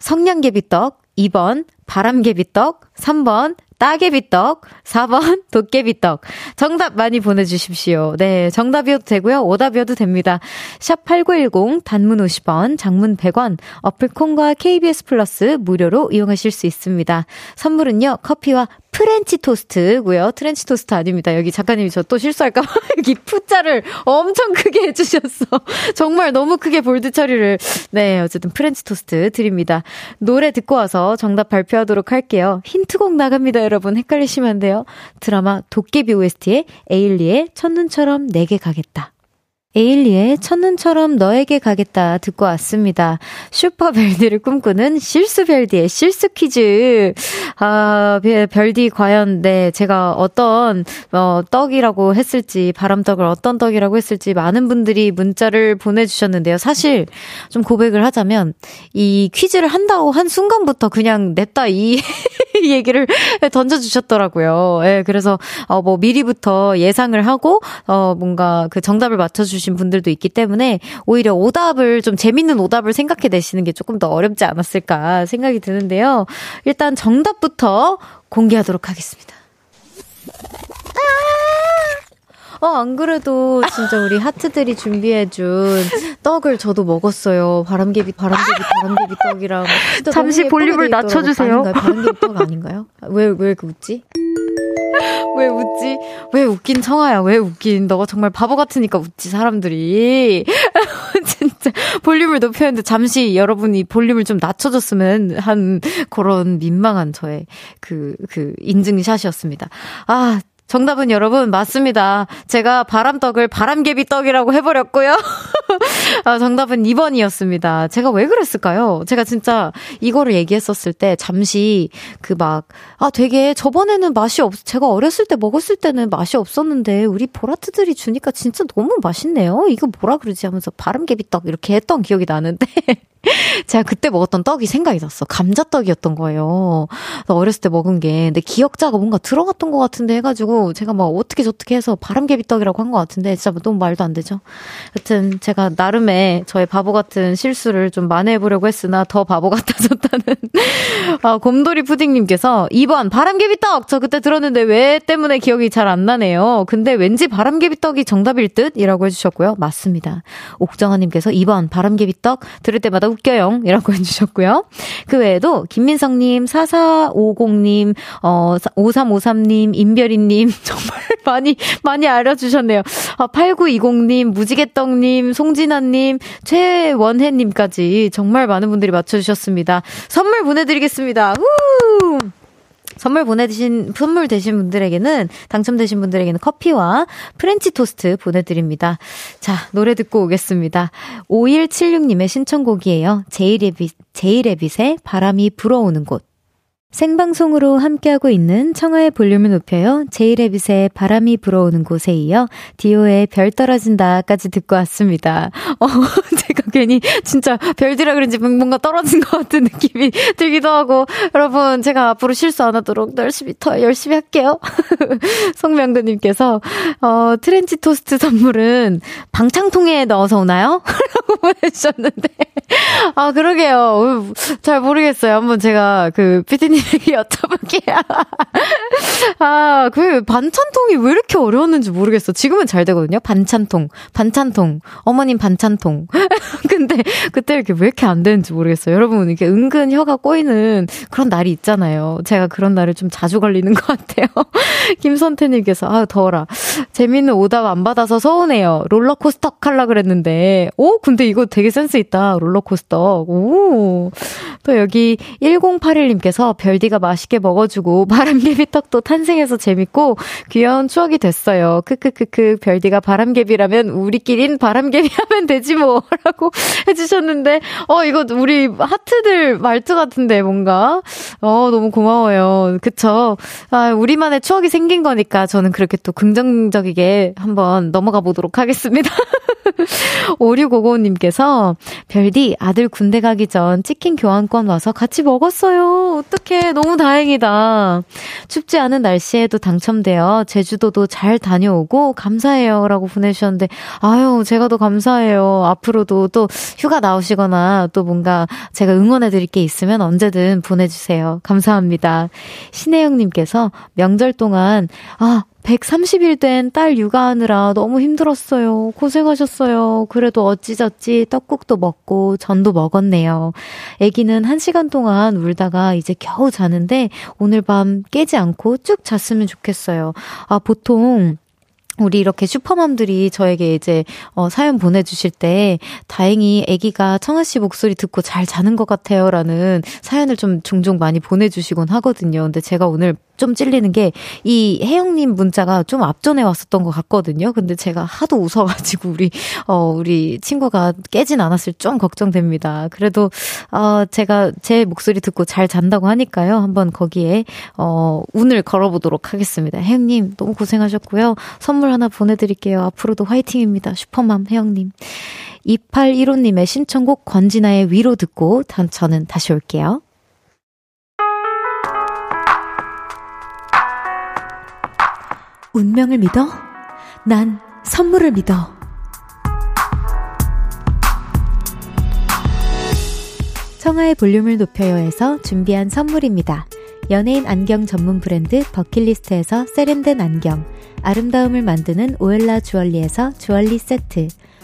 성냥개비떡, 2번 바람개비떡, 3번 따개비떡, 4번 도깨비떡. 정답 많이 보내주십시오. 네, 정답이어도 되고요. 오답이어도 됩니다. 샵 8910, 단문 50원, 장문 100원, 어플 콩과 KBS 플러스 무료로 이용하실 수 있습니다. 선물은요, 커피와 프렌치 토스트고요. 트렌치 토스트 아닙니다. 여기 작가님이 저 또 실수할까 봐 여기 프자를 엄청 크게 해주셨어. 정말 너무 크게 bold 처리를. 네, 어쨌든 프렌치 토스트 드립니다. 노래 듣고 와서 정답 발표하도록 할게요. 힌트곡 나갑니다, 여러분. 헷갈리시면 안 돼요. 드라마 도깨비 OST의 에일리의 첫눈처럼 내게 가겠다. 에일리의 첫눈처럼 너에게 가겠다 듣고 왔습니다. 슈퍼별디를 꿈꾸는 실수별디의 실수 퀴즈. 아, 별디 과연, 네, 제가 어떤, 어, 떡이라고 했을지, 바람떡을 어떤 떡이라고 했을지 많은 분들이 문자를 보내주셨는데요. 사실 좀 고백을 하자면 이 퀴즈를 한다고 한 순간부터 그냥 냈다 이 얘기를 던져주셨더라고요. 예, 네, 그래서, 어, 뭐 미리부터 예상을 하고, 어, 뭔가 그 정답을 맞춰주시 주신 분들도 있기 때문에 오히려 오답을 좀 재밌는 오답을 생각해 내시는 게 조금 더 어렵지 않았을까 생각이 드는데요. 일단 정답부터 공개하도록 하겠습니다. 어, 안 그래도 진짜 우리 하트들이 준비해준 떡을 저도 먹었어요. 바람개비, 바람개비, 바람개비 떡이랑. 잠시 볼륨을 낮춰주세요. 아닌가요? 바람개비 떡 아닌가요? 왜, 왜그 웃지? 왜 웃지? 왜 웃긴 청아야? 왜 웃긴? 너가 정말 바보 같으니까 웃지, 사람들이. 진짜 볼륨을 높여야 하는데 잠시 여러분이 볼륨을 좀 낮춰줬으면 한 그런 민망한 저의 그, 그 인증샷이었습니다. 아, 정답은 여러분 맞습니다. 제가 바람떡을 바람개비 떡이라고 해버렸고요. 아, 정답은 2번이었습니다. 제가 왜 그랬을까요? 제가 진짜 이거를 얘기했었을 때 잠시 그 막, 아, 되게 저번에는 맛이 없, 제가 어렸을 때 먹었을 때는 맛이 없었는데 우리 보라트들이 주니까 진짜 너무 맛있네요. 이거 뭐라 그러지 하면서 바람개비 떡 이렇게 했던 기억이 나는데. 제가 그때 먹었던 떡이 생각이 났어. 감자떡이었던 거예요. 어렸을 때 먹은 게. 근데 기억자가 뭔가 들어갔던 것 같은데 해가지고 제가 막 어떻게 저떻게 해서 바람개비 떡이라고 한 것 같은데 진짜 너무 말도 안 되죠. 여튼 제가 나름의 저의 바보 같은 실수를 좀 만회해보려고 했으나 더 바보 같아졌다는. 아, 곰돌이 푸딩님께서 2번 바람개비 떡! 저 그때 들었는데 왜 때문에 기억이 잘 안 나네요. 근데 왠지 바람개비 떡이 정답일 듯? 이라고 해주셨고요. 맞습니다. 옥정아님께서 2번 바람개비 떡 들을 때마다 웃겨요. 이라고 해주셨고요. 그 외에도 김민성님, 4450님, 어, 5353님, 임별이님, 정말 많이, 많이 알려주셨네요. 아, 8920님, 무지개떡님, 송진아님, 최원혜님까지 정말 많은 분들이 맞춰주셨습니다. 선물 보내드리겠습니다. 우! 선물 보내주신, 선물 되신 분들에게는, 당첨되신 분들에게는 커피와 프렌치 토스트 보내드립니다. 자, 노래 듣고 오겠습니다. 5176님의 신청곡이에요. 제이레빗, 제이레빗의 바람이 불어오는 곳. 생방송으로 함께하고 있는 청하의 볼륨을 높여요. 제이레빗의 바람이 불어오는 곳에 이어 디오의 별 떨어진다까지 듣고 왔습니다. 어, 제가 괜히 진짜 별디라 그런지 뭔가 떨어진 것 같은 느낌이 들기도 하고 여러분 제가 앞으로 실수 안 하도록 열심히 더 열심히 할게요. 송명근님께서 어, 트렌치 토스트 선물은 방창통에 넣어서 오나요? 라고 보내주셨는데 아 그러게요. 잘 모르겠어요. 한번 제가 그 피디님 여쭤볼게요. 아, 그 반찬통이 왜 이렇게 어려웠는지 모르겠어. 지금은 잘 되거든요. 반찬통, 반찬통, 어머님 반찬통. 근데 그때 이렇게 왜 이렇게 안 되는지 모르겠어요. 여러분, 이렇게 은근 혀가 꼬이는 그런 날이 있잖아요. 제가 그런 날을 좀 자주 걸리는 것 같아요. 김선태님께서, 아, 더워라. 재밌는 오답 안 받아서 서운해요. 롤러코스터 칼라 그랬는데. 오, 근데 이거 되게 센스 있다. 롤러코스터. 오. 또 여기 1081님께서 별 별디가 맛있게 먹어주고 바람개비 떡도 탄생해서 재밌고 귀여운 추억이 됐어요. 크크크크 별디가 바람개비라면 우리끼린 바람개비 하면 되지 뭐라고 해주셨는데 어 이거 우리 하트들 말투 같은데 뭔가 어 너무 고마워요. 그쵸? 아 우리만의 추억이 생긴 거니까 저는 그렇게 또 긍정적이게 한번 넘어가 보도록 하겠습니다. 5655님께서 별디 아들 군대 가기 전 치킨 교환권 와서 같이 먹었어요. 어떡해. 너무 다행이다. 춥지 않은 날씨에도 당첨되어 제주도도 잘 다녀오고 감사해요. 라고 보내주셨는데 아유, 제가 더 감사해요. 앞으로도 또 휴가 나오시거나 또 뭔가 제가 응원해 드릴 게 있으면 언제든 보내주세요. 감사합니다. 신혜영님께서 명절 동안 아, 130일 된 딸 육아하느라 너무 힘들었어요. 고생하셨어요. 그래도 어찌저찌 떡국도 먹고 전도 먹었네요. 아기는 1시간 동안 울다가 이제 겨우 자는데 오늘 밤 깨지 않고 쭉 잤으면 좋겠어요. 아, 보통 우리 이렇게 슈퍼맘들이 저에게 이제 어, 사연 보내주실 때 다행히 아기가 청아 씨 목소리 듣고 잘 자는 것 같아요라는 사연을 좀 종종 많이 보내주시곤 하거든요. 근데 제가 오늘 좀 찔리는 게 이 혜영님 문자가 좀 앞전에 왔었던 것 같거든요. 근데 제가 하도 웃어가지고 우리 어 우리 친구가 깨진 않았을 좀 걱정됩니다. 그래도 어 제가 제 목소리 듣고 잘 잔다고 하니까요. 한번 거기에 어 운을 걸어보도록 하겠습니다. 혜영님 너무 고생하셨고요. 선물 하나 보내드릴게요. 앞으로도 화이팅입니다. 슈퍼맘 혜영님. 2815님의 신청곡 권진아의 위로 듣고 저는 다시 올게요. 운명을 믿어? 난 선물을 믿어. 청하의 볼륨을 높여요에서 준비한 선물입니다. 연예인 안경 전문 브랜드 버킷리스트에서 세련된 안경, 아름다움을 만드는 오엘라 주얼리에서 주얼리 세트,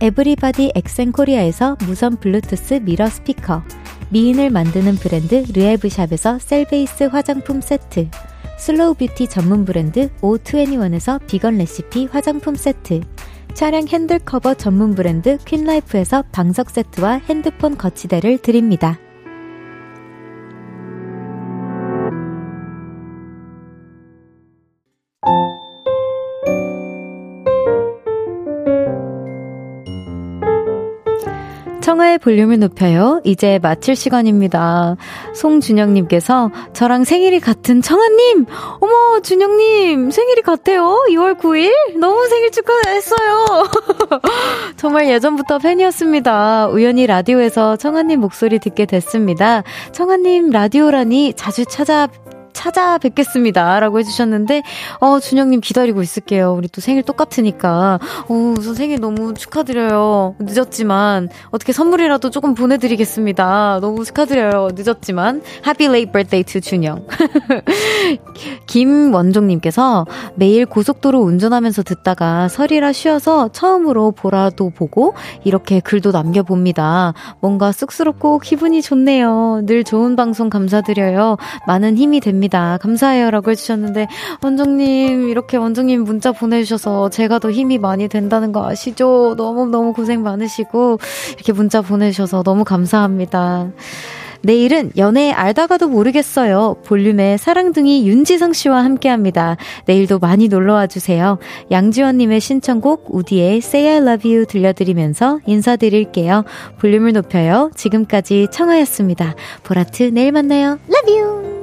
에브리바디 엑센코리아에서 무선 블루투스 미러 스피커, 미인을 만드는 브랜드 르에브샵에서 셀베이스 화장품 세트, 슬로우 뷰티 전문 브랜드 O21에서 비건 레시피 화장품 세트, 차량 핸들 커버 전문 브랜드 퀸라이프에서 방석 세트와 핸드폰 거치대를 드립니다. 청하의 볼륨을 높여요. 이제 마칠 시간입니다. 송준영님께서 저랑 생일이 같은 청하님! 어머, 준영님! 생일이 같아요. 2월 9일? 너무 생일 축하했어요. 정말 예전부터 팬이었습니다. 우연히 라디오에서 청하님 목소리 듣게 됐습니다. 청하님 라디오라니 자주 찾아 찾아뵙겠습니다. 라고 해주셨는데, 어, 준영님 기다리고 있을게요. 우리 또 생일 똑같으니까. 어, 우선 생일 너무 축하드려요. 늦었지만, 어떻게 선물이라도 조금 보내드리겠습니다. 너무 축하드려요. 늦었지만. Happy late birthday to 준영. 김원종님께서 매일 고속도로 운전하면서 듣다가 설이라 쉬어서 처음으로 보라도 보고 이렇게 글도 남겨봅니다. 뭔가 쑥스럽고 기분이 좋네요. 늘 좋은 방송 감사드려요. 많은 힘이 됩 니다. 감사해요. 라고 해주셨는데, 원정님, 이렇게 원정님 문자 보내주셔서 제가 더 힘이 많이 된다는 거 아시죠? 너무너무 고생 많으시고, 이렇게 문자 보내주셔서 너무 감사합니다. 내일은 연애 알다가도 모르겠어요. 볼륨의 사랑둥이 윤지성 씨와 함께 합니다. 내일도 많이 놀러와 주세요. 양지원님의 신청곡 우디의 Say I Love You 들려드리면서 인사드릴게요. 볼륨을 높여요. 지금까지 청하였습니다. 보라트 내일 만나요. Love you!